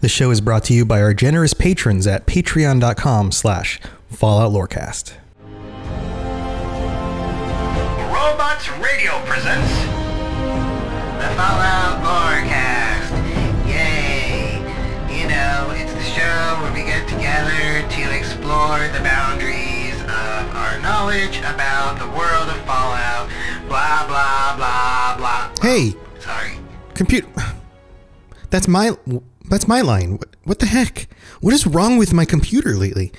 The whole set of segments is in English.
The show is brought to you by our generous patrons at patreon.com slash falloutlorecast. Robots Radio presents the Fallout Lorecast. Yay! You know, it's the show where we get together to explore the boundaries of our knowledge about the world of Fallout. Blah, blah, blah, blah. Hey, Sorry. computer. That's my that's my line. What, what the heck? What is wrong with my computer lately?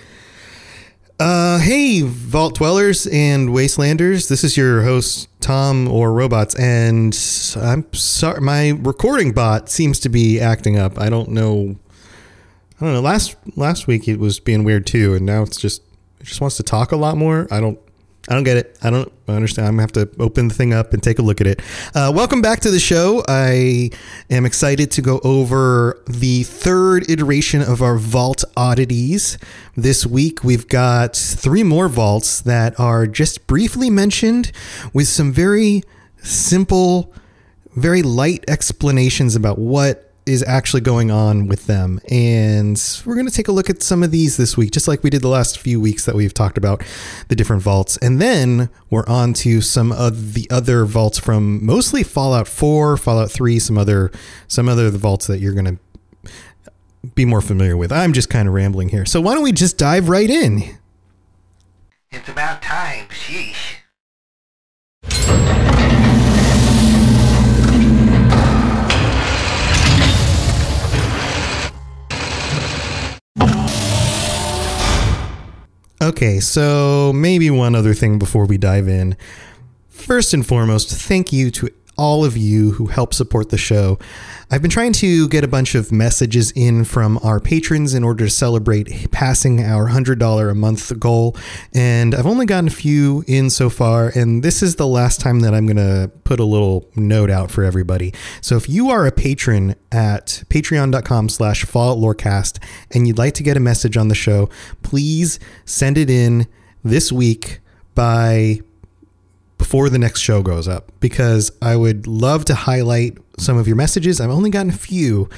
Uh, hey, Vault Dwellers and Wastelanders. This is your host Tom or Robots, and I'm sorry, my recording bot seems to be acting up. I don't know. I don't know. Last last week it was being weird too, and now it's just it just wants to talk a lot more. I don't I don't get it. I don't understand. I'm gonna have to open the thing up and take a look at it. Uh, welcome back to the show. I am excited to go over the third iteration of our vault oddities. This week we've got three more vaults that are just briefly mentioned with some very simple, very light explanations about what is actually going on with them. And we're going to take a look at some of these this week, just like we did the last few weeks that we've talked about the different vaults. And then we're on to some of the other vaults from mostly Fallout 4, Fallout 3, some other some other vaults that you're going to be more familiar with. I'm just kind of rambling here. So why don't we just dive right in? It's about time. Okay, so maybe one other thing before we dive in. First and foremost, thank you to all of you who help support the show. I've been trying to get a bunch of messages in from our patrons in order to celebrate passing our $100 a month goal, and I've only gotten a few in so far, and this is the last time that I'm going to put a little note out for everybody. So if you are a patron at patreon.com slash falloutlorecast and you'd like to get a message on the show, please send it in this week by before the next show goes up because I would love to highlight some of your messages. I've only gotten a few,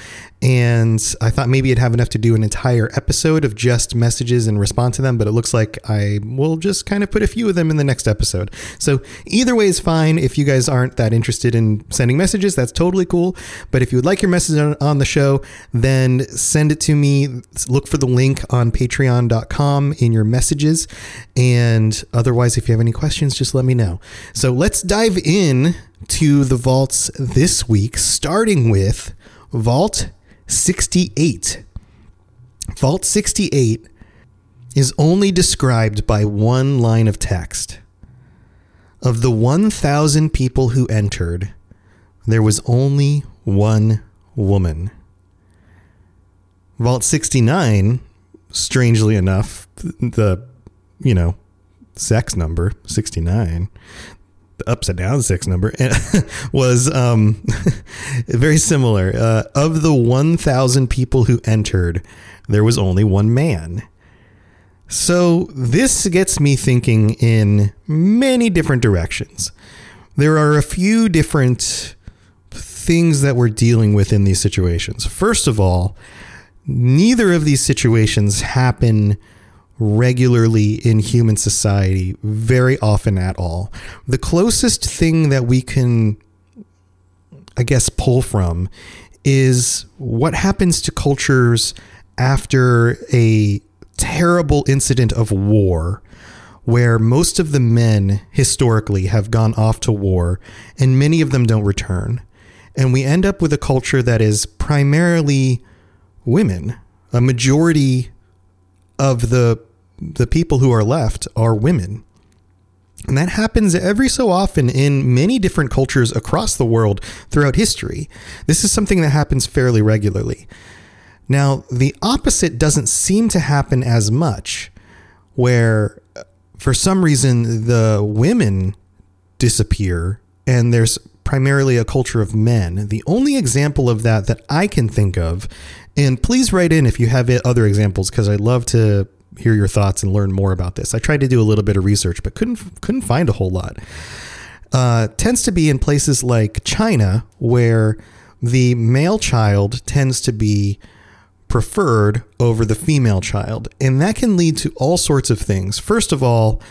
and I thought maybe I'd have enough to do an entire episode of just messages and respond to them, but it looks like I will just kind of put a few of them in the next episode. So either way is fine. If you guys aren't that interested in sending messages, that's totally cool. But if you would like your message on, on the show, then send it to me. Look for the link on patreon.com in your messages. And otherwise, if you have any questions, just let me know. So let's dive in to the vaults this week, starting with Vault 68. Vault 68 is only described by one line of text. Of the 1,000 people who entered, there was only one woman. Vault 69, strangely enough, the, you know, sex number, 69, upside down six number was um, very similar. Uh, of the 1,000 people who entered, there was only one man. So this gets me thinking in many different directions. There are a few different things that we're dealing with in these situations. First of all, neither of these situations happen regularly in human society very often at all. The closest thing that we can, I guess, pull from is what happens to cultures after a terrible incident of war where most of the men historically have gone off to war and many of them don't return. And we end up with a culture that is primarily women. A majority of the the people who are left are women. And that happens every so often in many different cultures across the world throughout history. This is something that happens fairly regularly. Now, the opposite doesn't seem to happen as much, where uh, for some reason the women disappear and there's primarily a culture of men. The only example of that that I can think of, and please write in if you have other examples because I'd love to hear your thoughts and learn more about this. I tried to do a little bit of research, but couldn't couldn't find a whole lot. Uh, tends to be in places like China, where the male child tends to be preferred over the female child, and that can lead to all sorts of things. First of all,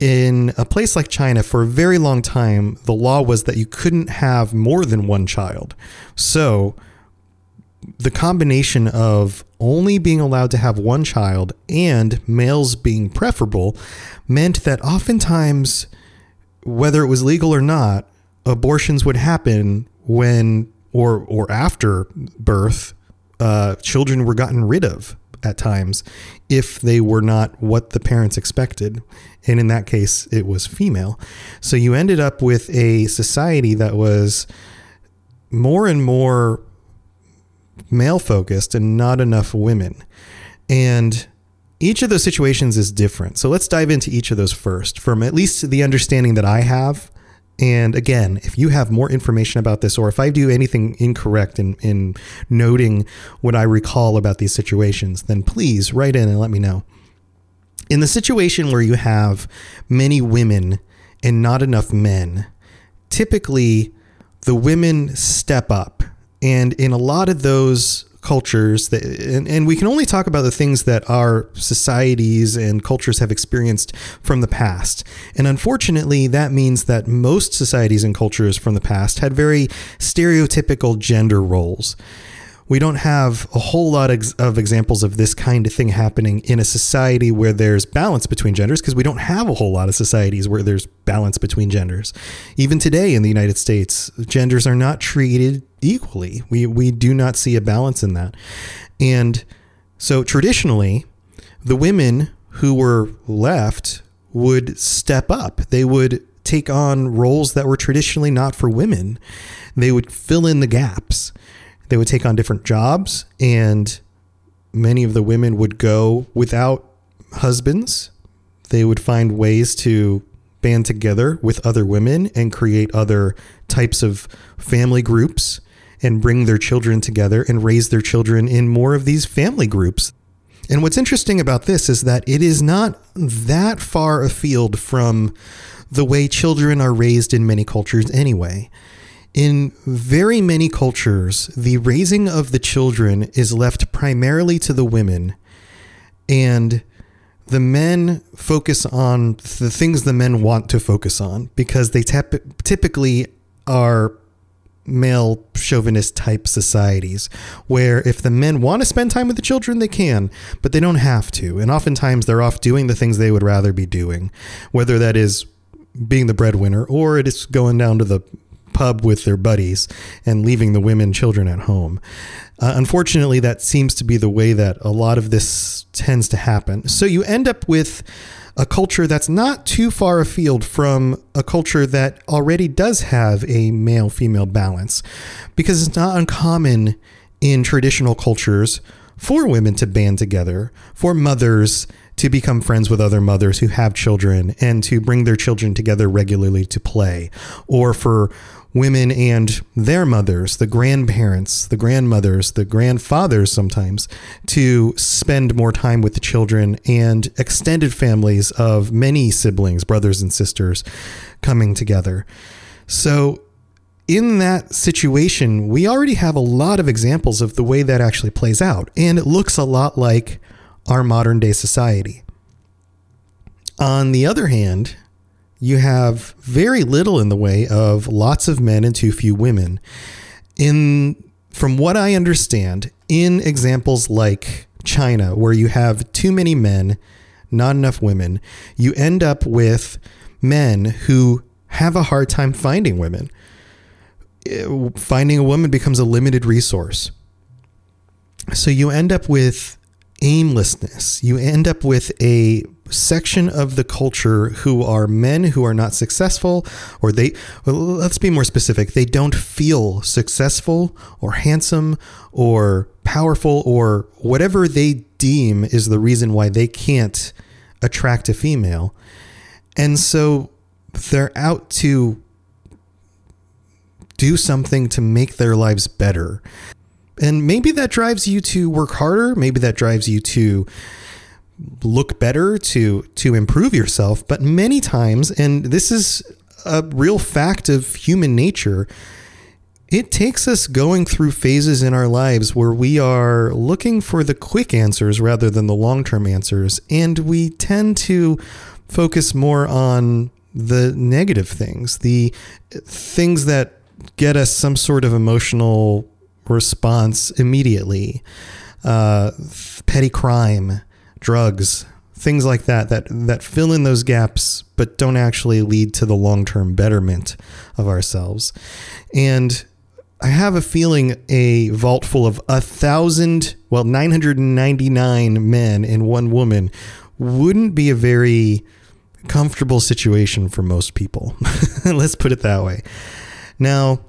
in a place like China, for a very long time, the law was that you couldn't have more than one child. So the combination of only being allowed to have one child and males being preferable meant that oftentimes, whether it was legal or not, abortions would happen when or or after birth. Uh, children were gotten rid of at times if they were not what the parents expected. And in that case, it was female. So you ended up with a society that was more and more male focused and not enough women. And each of those situations is different. So let's dive into each of those first, from at least the understanding that I have. And again, if you have more information about this, or if I do anything incorrect in, in noting what I recall about these situations, then please write in and let me know. In the situation where you have many women and not enough men, typically the women step up and in a lot of those cultures that and, and we can only talk about the things that our societies and cultures have experienced from the past and unfortunately that means that most societies and cultures from the past had very stereotypical gender roles we don't have a whole lot of examples of this kind of thing happening in a society where there's balance between genders because we don't have a whole lot of societies where there's balance between genders. Even today in the United States, genders are not treated equally. We we do not see a balance in that. And so traditionally, the women who were left would step up. They would take on roles that were traditionally not for women. They would fill in the gaps. They would take on different jobs, and many of the women would go without husbands. They would find ways to band together with other women and create other types of family groups and bring their children together and raise their children in more of these family groups. And what's interesting about this is that it is not that far afield from the way children are raised in many cultures anyway. In very many cultures, the raising of the children is left primarily to the women, and the men focus on the things the men want to focus on because they tep- typically are male chauvinist type societies where if the men want to spend time with the children they can but they don't have to and oftentimes they're off doing the things they would rather be doing whether that is being the breadwinner or it is going down to the pub with their buddies and leaving the women children at home. Uh, unfortunately, that seems to be the way that a lot of this tends to happen. So you end up with a culture that's not too far afield from a culture that already does have a male female balance because it's not uncommon in traditional cultures for women to band together, for mothers to become friends with other mothers who have children and to bring their children together regularly to play, or for women and their mothers, the grandparents, the grandmothers, the grandfathers sometimes, to spend more time with the children and extended families of many siblings, brothers and sisters coming together. So, in that situation, we already have a lot of examples of the way that actually plays out, and it looks a lot like our modern day society. On the other hand, you have very little in the way of lots of men and too few women. In from what I understand, in examples like China, where you have too many men, not enough women, you end up with men who have a hard time finding women. Uh, Finding a woman becomes a limited resource. So you end up with aimlessness. You end up with a section of the culture who are men who are not successful, or they, well, let's be more specific, they don't feel successful or handsome or powerful or whatever they deem is the reason why they can't attract a female. And so they're out to do something to make their lives better. And maybe that drives you to work harder. Maybe that drives you to look better, to to improve yourself. But many times, and this is a real fact of human nature, it takes us going through phases in our lives where we are looking for the quick answers rather than the long term answers. And we tend to focus more on the negative things, the things that get us some sort of emotional response immediately. Uh, petty crime, drugs, things like that that that fill in those gaps but don't actually lead to the long-term betterment of ourselves. And I have a feeling a vault full of a thousand, well, 999 men and one woman wouldn't be a very comfortable situation for most people. Let's put it that way. Now,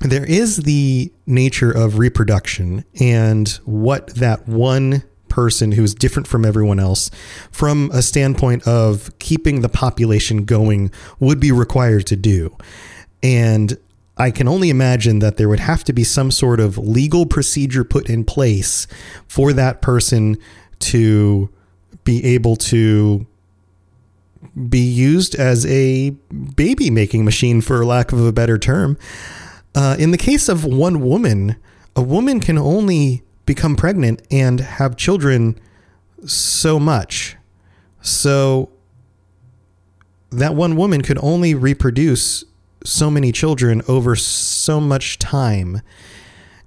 there is the nature of reproduction and what that one person who is different from everyone else, from a standpoint of keeping the population going, would be required to do. And I can only imagine that there would have to be some sort of legal procedure put in place for that person to be able to be used as a baby making machine, for lack of a better term. Uh, in the case of one woman, a woman can only become pregnant and have children so much. So that one woman could only reproduce so many children over so much time.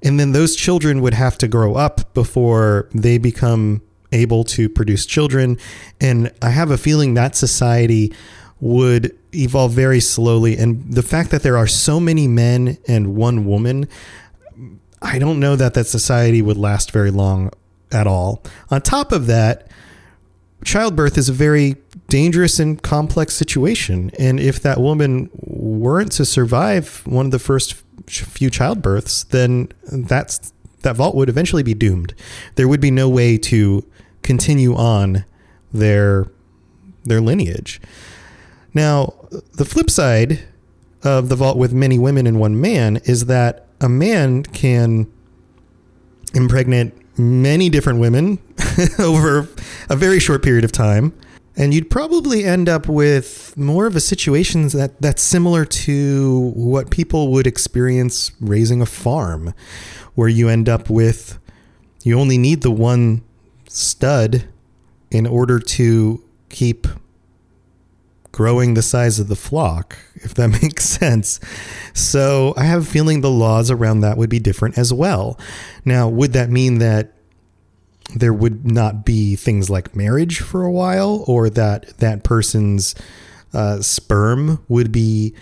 And then those children would have to grow up before they become able to produce children. And I have a feeling that society would evolve very slowly. And the fact that there are so many men and one woman, I don't know that that society would last very long at all. On top of that, childbirth is a very dangerous and complex situation. And if that woman weren't to survive one of the first few childbirths, then that's that vault would eventually be doomed. There would be no way to continue on their their lineage. Now, the flip side of the vault with many women and one man is that a man can impregnate many different women over a very short period of time. And you'd probably end up with more of a situation that, that's similar to what people would experience raising a farm, where you end up with you only need the one stud in order to keep growing the size of the flock, if that makes sense. So I have a feeling the laws around that would be different as well. Now, would that mean that there would not be things like marriage for a while, or that that person's uh, sperm would be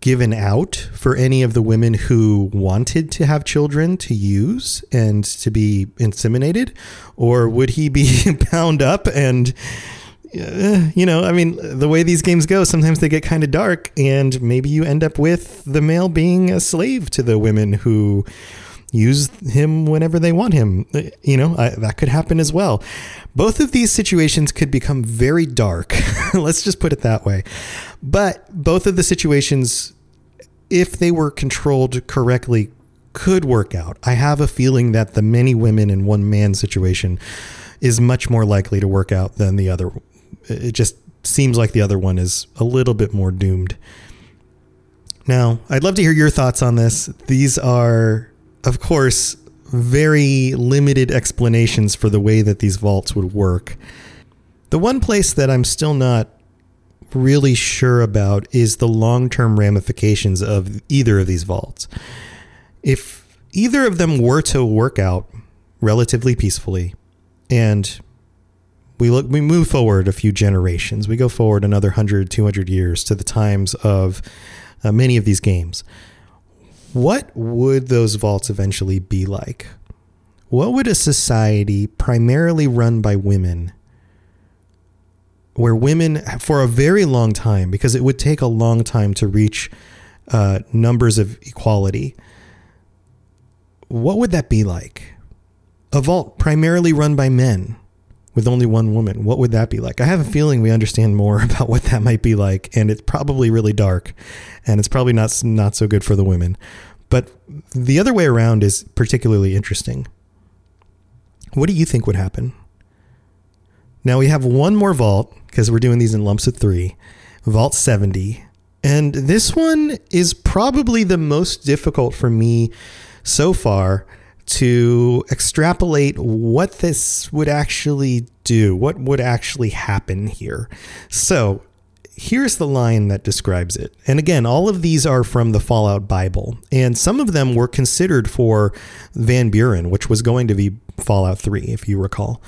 given out for any of the women who wanted to have children to use and to be inseminated? Or would he be bound up and, you know, I mean, the way these games go, sometimes they get kind of dark, and maybe you end up with the male being a slave to the women who use him whenever they want him. Uh, You know, I, that could happen as well. Both of these situations could become very dark. Let's just put it that way. But both of the situations, if they were controlled correctly, could work out. I have a feeling that the many women in one man situation is much more likely to work out than the other. It just seems like the other one is a little bit more doomed. Now, I'd love to hear your thoughts on this. These are, of course, very limited explanations for the way that these vaults would work. The one place that I'm still not really sure about is the long term ramifications of either of these vaults. If either of them were to work out relatively peacefully, and we look we move forward a few generations. We go forward another 100 200 years to the times of uh, many of these games. What would those vaults eventually be like? What would a society primarily run by women where women for a very long time because it would take a long time to reach uh, numbers of equality what would that be like? A vault primarily run by men with only one woman, what would that be like? I have a feeling we understand more about what that might be like, and it's probably really dark, and it's probably not not so good for the women. But the other way around is particularly interesting. What do you think would happen? Now we have one more vault because we're doing these in lumps of three, vault 70. And this one is probably the most difficult for me so far to extrapolate what this would actually do, what would actually happen here. So, here's the line that describes it. And again, all of these are from the Fallout Bible, and some of them were considered for Van Buren, which was going to be Fallout 3, if you recall.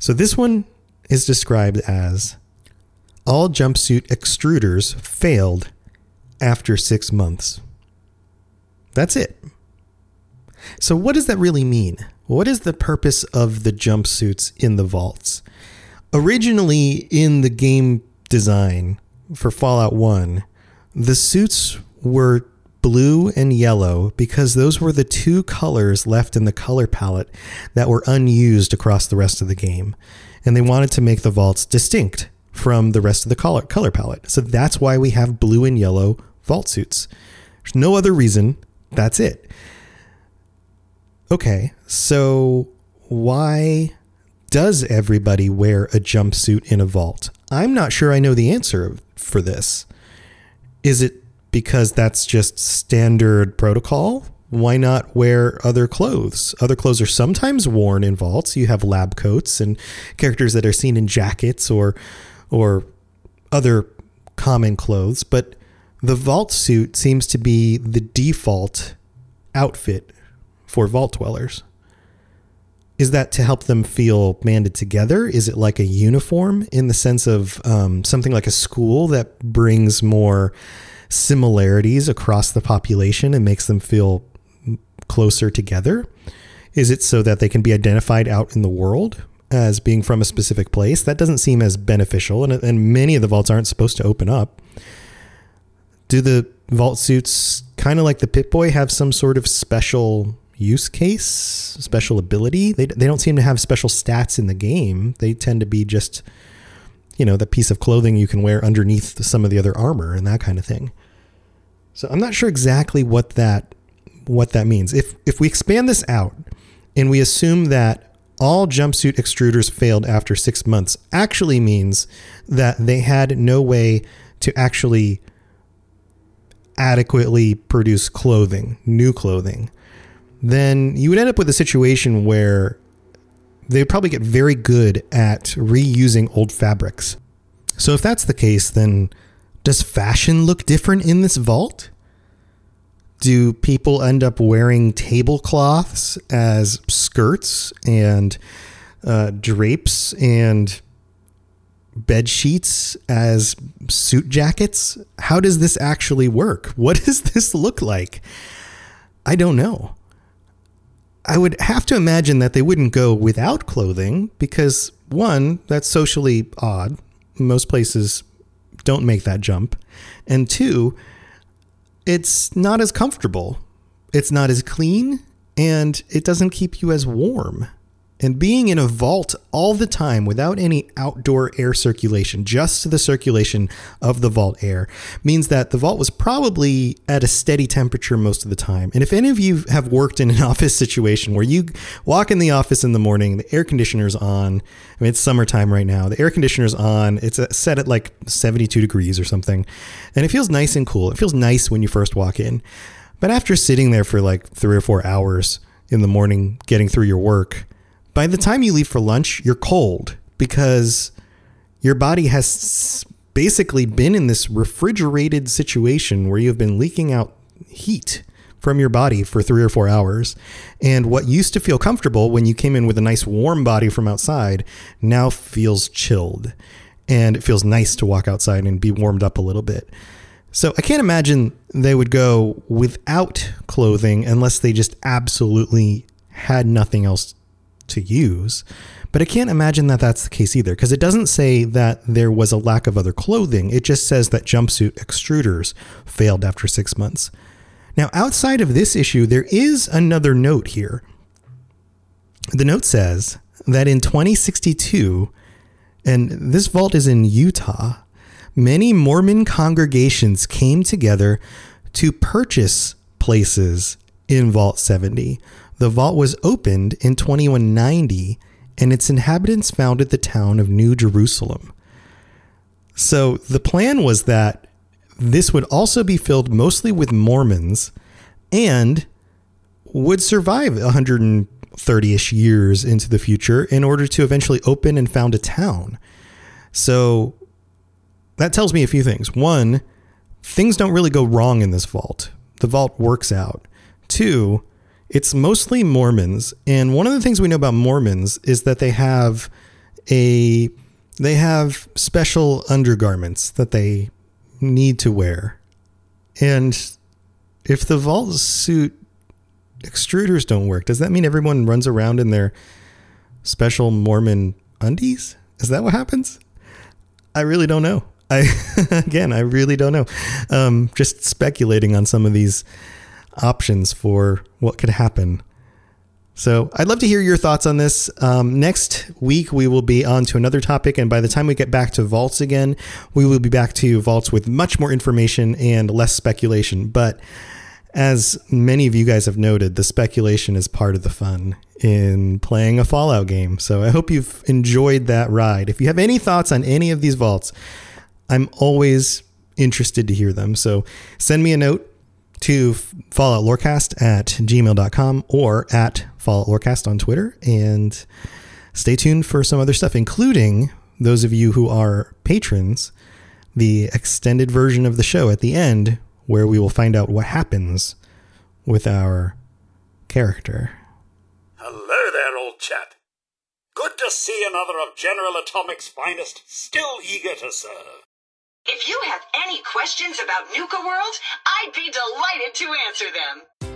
So, this one is described as all jumpsuit extruders failed after six months. That's it. So, what does that really mean? What is the purpose of the jumpsuits in the vaults? Originally, in the game design for Fallout 1, the suits were blue and yellow because those were the two colors left in the color palette that were unused across the rest of the game. And they wanted to make the vaults distinct from the rest of the color, color palette. So that's why we have blue and yellow vault suits. There's no other reason. That's it. Okay, so why does everybody wear a jumpsuit in a vault? I'm not sure I know the answer for this. Is it because that's just standard protocol? Why not wear other clothes? Other clothes are sometimes worn in vaults. You have lab coats and characters that are seen in jackets or or other common clothes, but the vault suit seems to be the default outfit for vault dwellers? Is that to help them feel banded together? Is it like a uniform in the sense of um, something like a school that brings more similarities across the population and makes them feel closer together? Is it so that they can be identified out in the world as being from a specific place? That doesn't seem as beneficial, and, and many of the vaults aren't supposed to open up. Do the vault suits, kind of like the Pip-Boy, have some sort of special use case, special ability. They, they don't seem to have special stats in the game. They tend to be just, you know, the piece of clothing you can wear underneath some of the other armor and that kind of thing. So I'm not sure exactly what that what that means. If if we expand this out and we assume that all jumpsuit extruders failed after 6 months actually means that they had no way to actually adequately produce clothing, new clothing then you would end up with a situation where they probably get very good at reusing old fabrics. So if that's the case, then does fashion look different in this vault? Do people end up wearing tablecloths as skirts and uh, drapes and bed sheets as suit jackets? How does this actually work? What does this look like? I don't know. I would have to imagine that they wouldn't go without clothing because, one, that's socially odd. Most places don't make that jump. And two, it's not as comfortable, it's not as clean, and it doesn't keep you as warm. And being in a vault all the time without any outdoor air circulation, just the circulation of the vault air, means that the vault was probably at a steady temperature most of the time. And if any of you have worked in an office situation where you walk in the office in the morning, the air conditioner's on, I mean, it's summertime right now, the air conditioner's on, it's uh, set at like 72 degrees or something, and it feels nice and cool. It feels nice when you first walk in. But after sitting there for like three or four hours in the morning, getting through your work, by the time you leave for lunch, you're cold because your body has basically been in this refrigerated situation where you've been leaking out heat from your body for three or four hours. And what used to feel comfortable when you came in with a nice warm body from outside now feels chilled. And it feels nice to walk outside and be warmed up a little bit. So I can't imagine they would go without clothing unless they just absolutely had nothing else to use. But I can't imagine that that's the case either because it doesn't say that there was a lack of other clothing. It just says that jumpsuit extruders failed after six months. Now, outside of this issue, there is another note here. The note says that in 2062, and this vault is in Utah, many Mormon congregations came together to purchase places in Vault 70. The vault was opened in 2190 and its inhabitants founded the town of New Jerusalem. So the plan was that this would also be filled mostly with Mormons and would survive 130 ish years into the future in order to eventually open and found a town. So that tells me a few things. One, things don't really go wrong in this vault. The vault works out. Two, it's mostly Mormons, and one of the things we know about Mormons is that they have a they have special undergarments that they need to wear. And if the vault suit extruders don't work, does that mean everyone runs around in their special Mormon undies? Is that what happens? I really don't know. I again, I really don't know. Um, just speculating on some of these options for what could happen. So I'd love to hear your thoughts on this. Um, next week we will be on to another topic, and by the time we get back to vaults again, we will be back to vaults with much more information and less speculation. But as many of you guys have noted, the speculation is part of the fun in playing a Fallout game. So I hope you've enjoyed that ride. If you have any thoughts on any of these vaults, I'm always interested to hear them. So send me a note to Fallout Lorecast at gmail.com or at Fallout Lorecast on Twitter. And stay tuned for some other stuff, including those of you who are patrons, the extended version of the show at the end, where we will find out what happens with our character. Hello there, old chap. Good to see another of General Atomic's finest, still eager to serve. If you have any questions about Nuka World, I'd be delighted to answer them.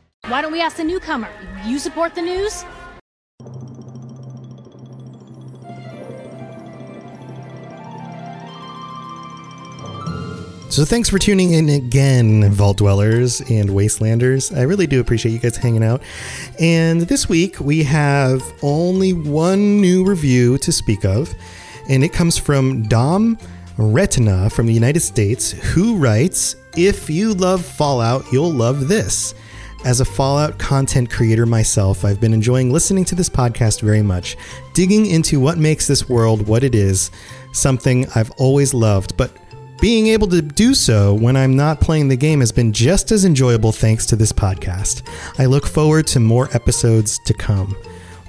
Why don't we ask the newcomer? You support the news? So thanks for tuning in again, Vault Dwellers and Wastelanders. I really do appreciate you guys hanging out. And this week we have only one new review to speak of, and it comes from Dom Retina from the United States, who writes, If you love Fallout, you'll love this. As a Fallout content creator myself, I've been enjoying listening to this podcast very much, digging into what makes this world what it is, something I've always loved, but being able to do so when I'm not playing the game has been just as enjoyable thanks to this podcast. I look forward to more episodes to come.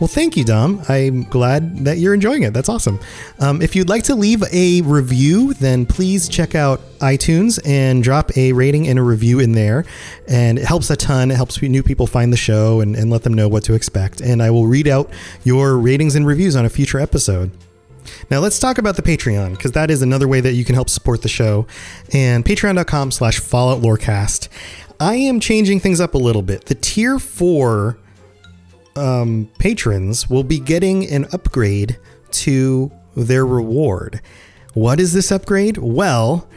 Well, thank you, Dom. I'm glad that you're enjoying it. That's awesome. Um, if you'd like to leave a review, then please check out iTunes and drop a rating and a review in there. And it helps a ton. It helps new people find the show and, and let them know what to expect. And I will read out your ratings and reviews on a future episode. Now let's talk about the Patreon because that is another way that you can help support the show. And patreon.com slash Fallout Lorecast. I am changing things up a little bit. The tier four um, patrons will be getting an upgrade to their reward. What is this upgrade? Well,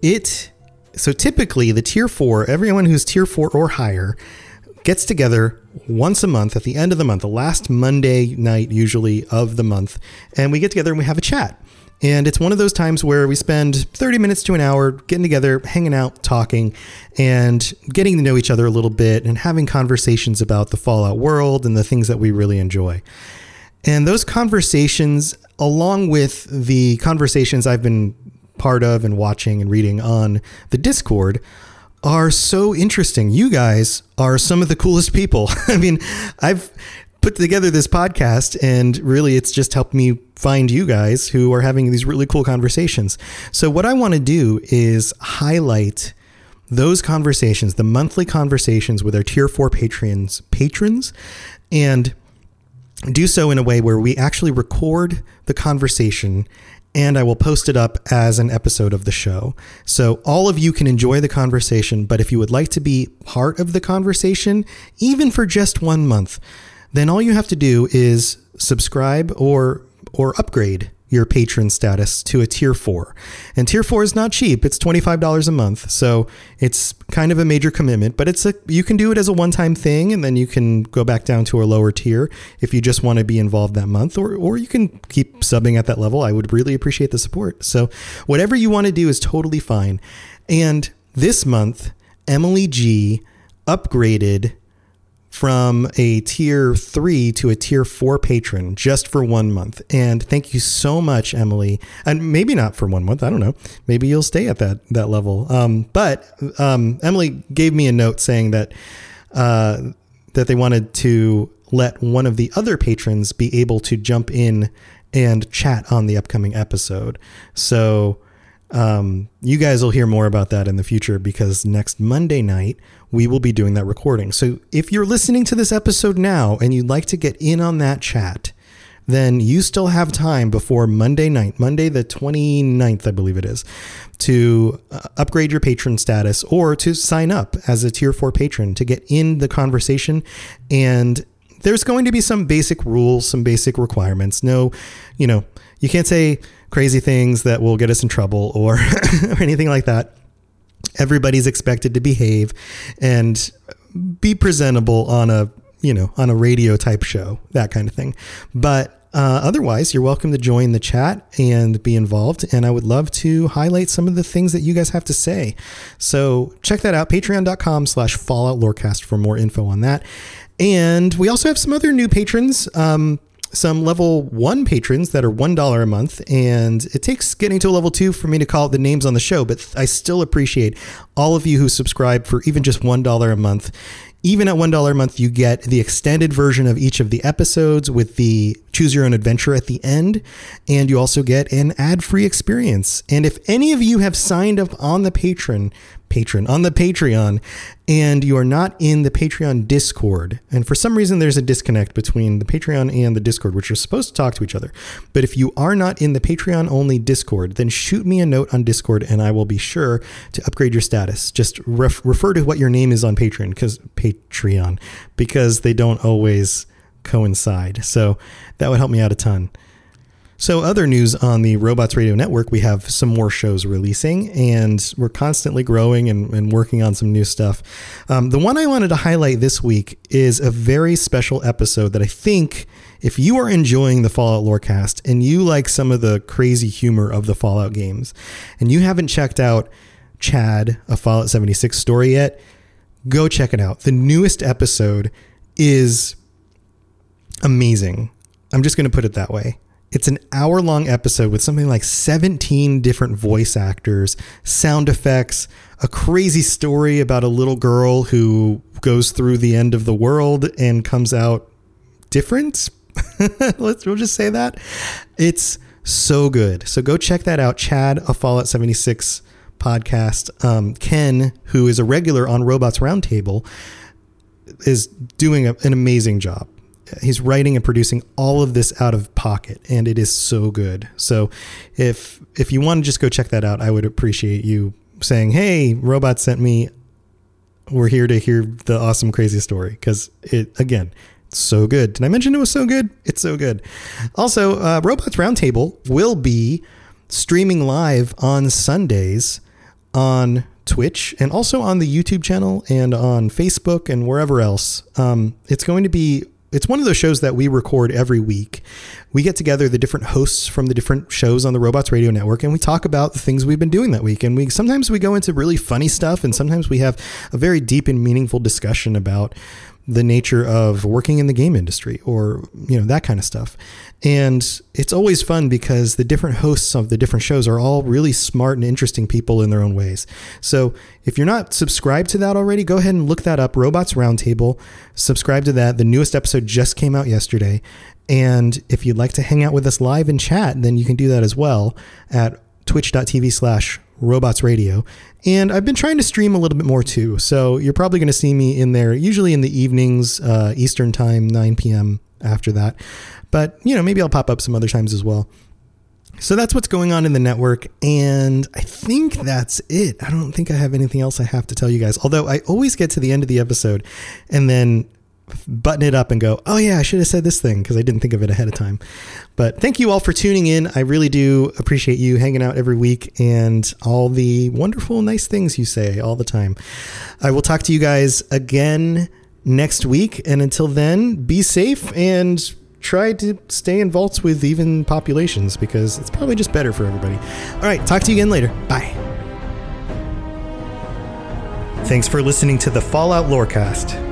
it so typically the tier four, everyone who's tier four or higher gets together once a month at the end of the month, the last Monday night usually of the month, and we get together and we have a chat. And it's one of those times where we spend 30 minutes to an hour getting together, hanging out, talking, and getting to know each other a little bit and having conversations about the Fallout world and the things that we really enjoy. And those conversations, along with the conversations I've been part of and watching and reading on the Discord, are so interesting. You guys are some of the coolest people. I mean, I've put together this podcast and really it's just helped me find you guys who are having these really cool conversations. So what I want to do is highlight those conversations, the monthly conversations with our tier 4 patrons, patrons and do so in a way where we actually record the conversation and I will post it up as an episode of the show. So all of you can enjoy the conversation, but if you would like to be part of the conversation, even for just one month, then all you have to do is subscribe or or upgrade your patron status to a tier 4. And tier 4 is not cheap. It's $25 a month. So it's kind of a major commitment, but it's a you can do it as a one-time thing and then you can go back down to a lower tier if you just want to be involved that month or or you can keep subbing at that level. I would really appreciate the support. So whatever you want to do is totally fine. And this month Emily G upgraded from a tier three to a tier four patron just for one month. And thank you so much, Emily. And maybe not for one month. I don't know. Maybe you'll stay at that that level. Um, but um, Emily gave me a note saying that uh, that they wanted to let one of the other patrons be able to jump in and chat on the upcoming episode. So um, you guys will hear more about that in the future because next Monday night we will be doing that recording. So if you're listening to this episode now and you'd like to get in on that chat, then you still have time before Monday night, Monday the 29th, I believe it is, to uh, upgrade your patron status or to sign up as a tier 4 patron to get in the conversation and there's going to be some basic rules, some basic requirements. No, you know, you can't say crazy things that will get us in trouble or, or anything like that. Everybody's expected to behave and be presentable on a you know on a radio type show, that kind of thing. But uh, otherwise, you're welcome to join the chat and be involved. And I would love to highlight some of the things that you guys have to say. So check that out, patreon.com slash Fallout Lorecast for more info on that. And we also have some other new patrons. Um, some level one patrons that are $1 a month. And it takes getting to a level two for me to call out the names on the show, but I still appreciate all of you who subscribe for even just $1 a month. Even at $1 a month, you get the extended version of each of the episodes with the choose your own adventure at the end. And you also get an ad free experience. And if any of you have signed up on the patron, patron on the Patreon and you are not in the Patreon Discord, and for some reason there's a disconnect between the Patreon and the Discord, which are supposed to talk to each other. But if you are not in the Patreon only Discord, then shoot me a note on Discord and I will be sure to upgrade your status. Just ref- refer to what your name is on Patreon because Patreon because they don't always coincide. So that would help me out a ton. So, other news on the Robots Radio Network, we have some more shows releasing, and we're constantly growing and, and working on some new stuff. Um, the one I wanted to highlight this week is a very special episode that I think, if you are enjoying the Fallout Lorecast and you like some of the crazy humor of the Fallout games, and you haven't checked out Chad, a Fallout 76 story yet, go check it out. The newest episode is amazing. I'm just going to put it that way It's an hour long episode with something like 17 different voice actors, sound effects, a crazy story about a little girl who goes through the end of the world and comes out different. Let's we'll just say that. It's so good. So go check that out. Chad, a Fallout 76 podcast. Um, Ken, who is a regular on Robots Roundtable, is doing a, an amazing job. He's writing and producing all of this out of pocket, and it is so good. So, if if you want to just go check that out, I would appreciate you saying, "Hey, Robot sent me. We're here to hear the awesome, crazy story." Because it again, it's so good. Did I mention it was so good? It's so good. Also, uh, Robots Roundtable will be streaming live on Sundays on Twitch and also on the YouTube channel and on Facebook and wherever else. Um, it's going to be it's one of those shows that we record every week. We get together the different hosts from the different shows on the Robots Radio Network and we talk about the things we've been doing that week. And we sometimes we go into really funny stuff and sometimes we have a very deep and meaningful discussion about the nature of working in the game industry or you know that kind of stuff. And it's always fun because the different hosts of the different shows are all really smart and interesting people in their own ways. So if you're not subscribed to that already go ahead and look that up robots roundtable. Subscribe to that. The newest episode just came out yesterday. And if you'd like to hang out with us live and chat then you can do that as well at twitch.tv slash robots radio and I've been trying to stream a little bit more too. So you're probably going to see me in there, usually in the evenings, uh, Eastern time, 9 p.m. after that. But, you know, maybe I'll pop up some other times as well. So that's what's going on in the network. And I think that's it. I don't think I have anything else I have to tell you guys. Although I always get to the end of the episode and then button it up and go, oh yeah, I should have said this thing because I didn't think of it ahead of time. But thank you all for tuning in. I really do appreciate you hanging out every week and all the wonderful, nice things you say all the time. I will talk to you guys again next week. And until then, be safe and try to stay in vaults with even populations because it's probably just better for everybody. All right, talk to you again later. Bye. Thanks for listening to the Fallout Lorecast.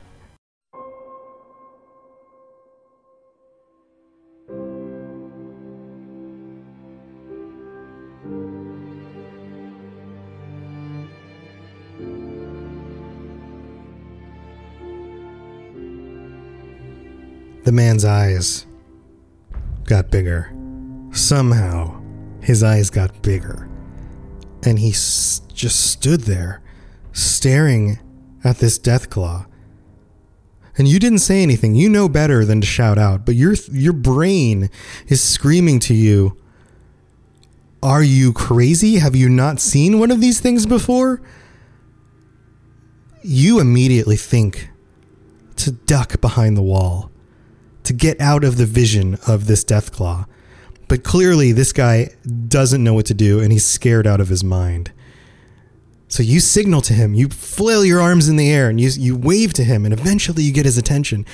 The man's eyes got bigger. Somehow, his eyes got bigger. And he s- just stood there, staring at this Deathclaw. And you didn't say anything. You know better than to shout out, but your your brain is screaming to you, "Are you crazy? Have you not seen one of these things before?" You immediately think to duck behind the wall to get out of the vision of this Deathclaw. But clearly, this guy doesn't know what to do and he's scared out of his mind. So you signal to him, you flail your arms in the air and you, you wave to him, and eventually you get his attention.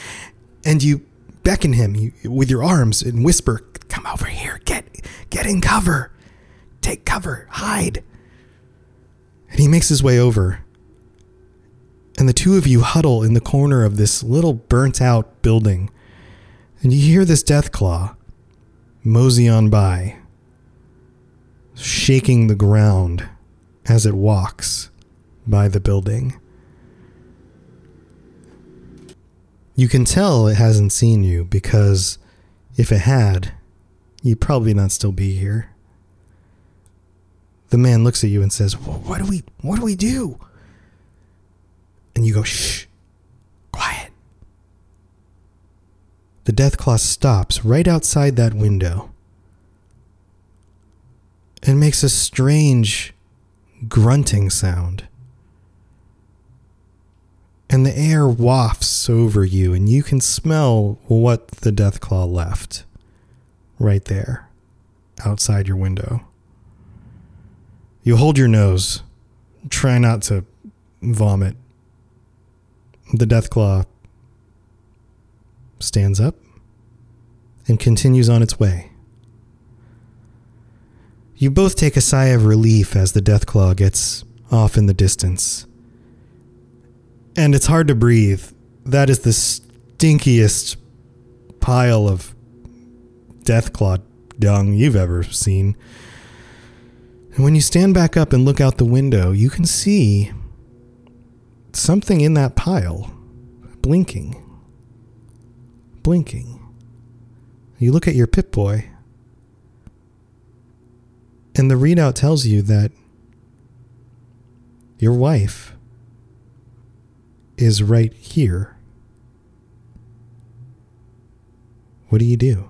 And you beckon him with your arms and whisper, Come over here, get, get in cover, take cover, hide. And he makes his way over. And the two of you huddle in the corner of this little burnt out building and you hear this Deathclaw mosey on by, shaking the ground as it walks by the building. You can tell it hasn't seen you because if it had, you'd probably not still be here. The man looks at you and says, "What do we what do we do?" And you go, "Shh. Quiet." The Deathclaw stops right outside that window and makes a strange grunting sound. And the air wafts over you, and you can smell what the Deathclaw left right there. outside your window. You hold your nose, try not to vomit. The Deathclaw stands up and continues on its way. You both take a sigh of relief as the Deathclaw gets off in the distance. And it's hard to breathe. That is the stinkiest pile of Deathclaw dung you've ever seen. And when you stand back up and look out the window, you can see something in that pile blinking. Blinking. You look at your Pip-Boy, and the readout tells you that your wife is right here. What do you do?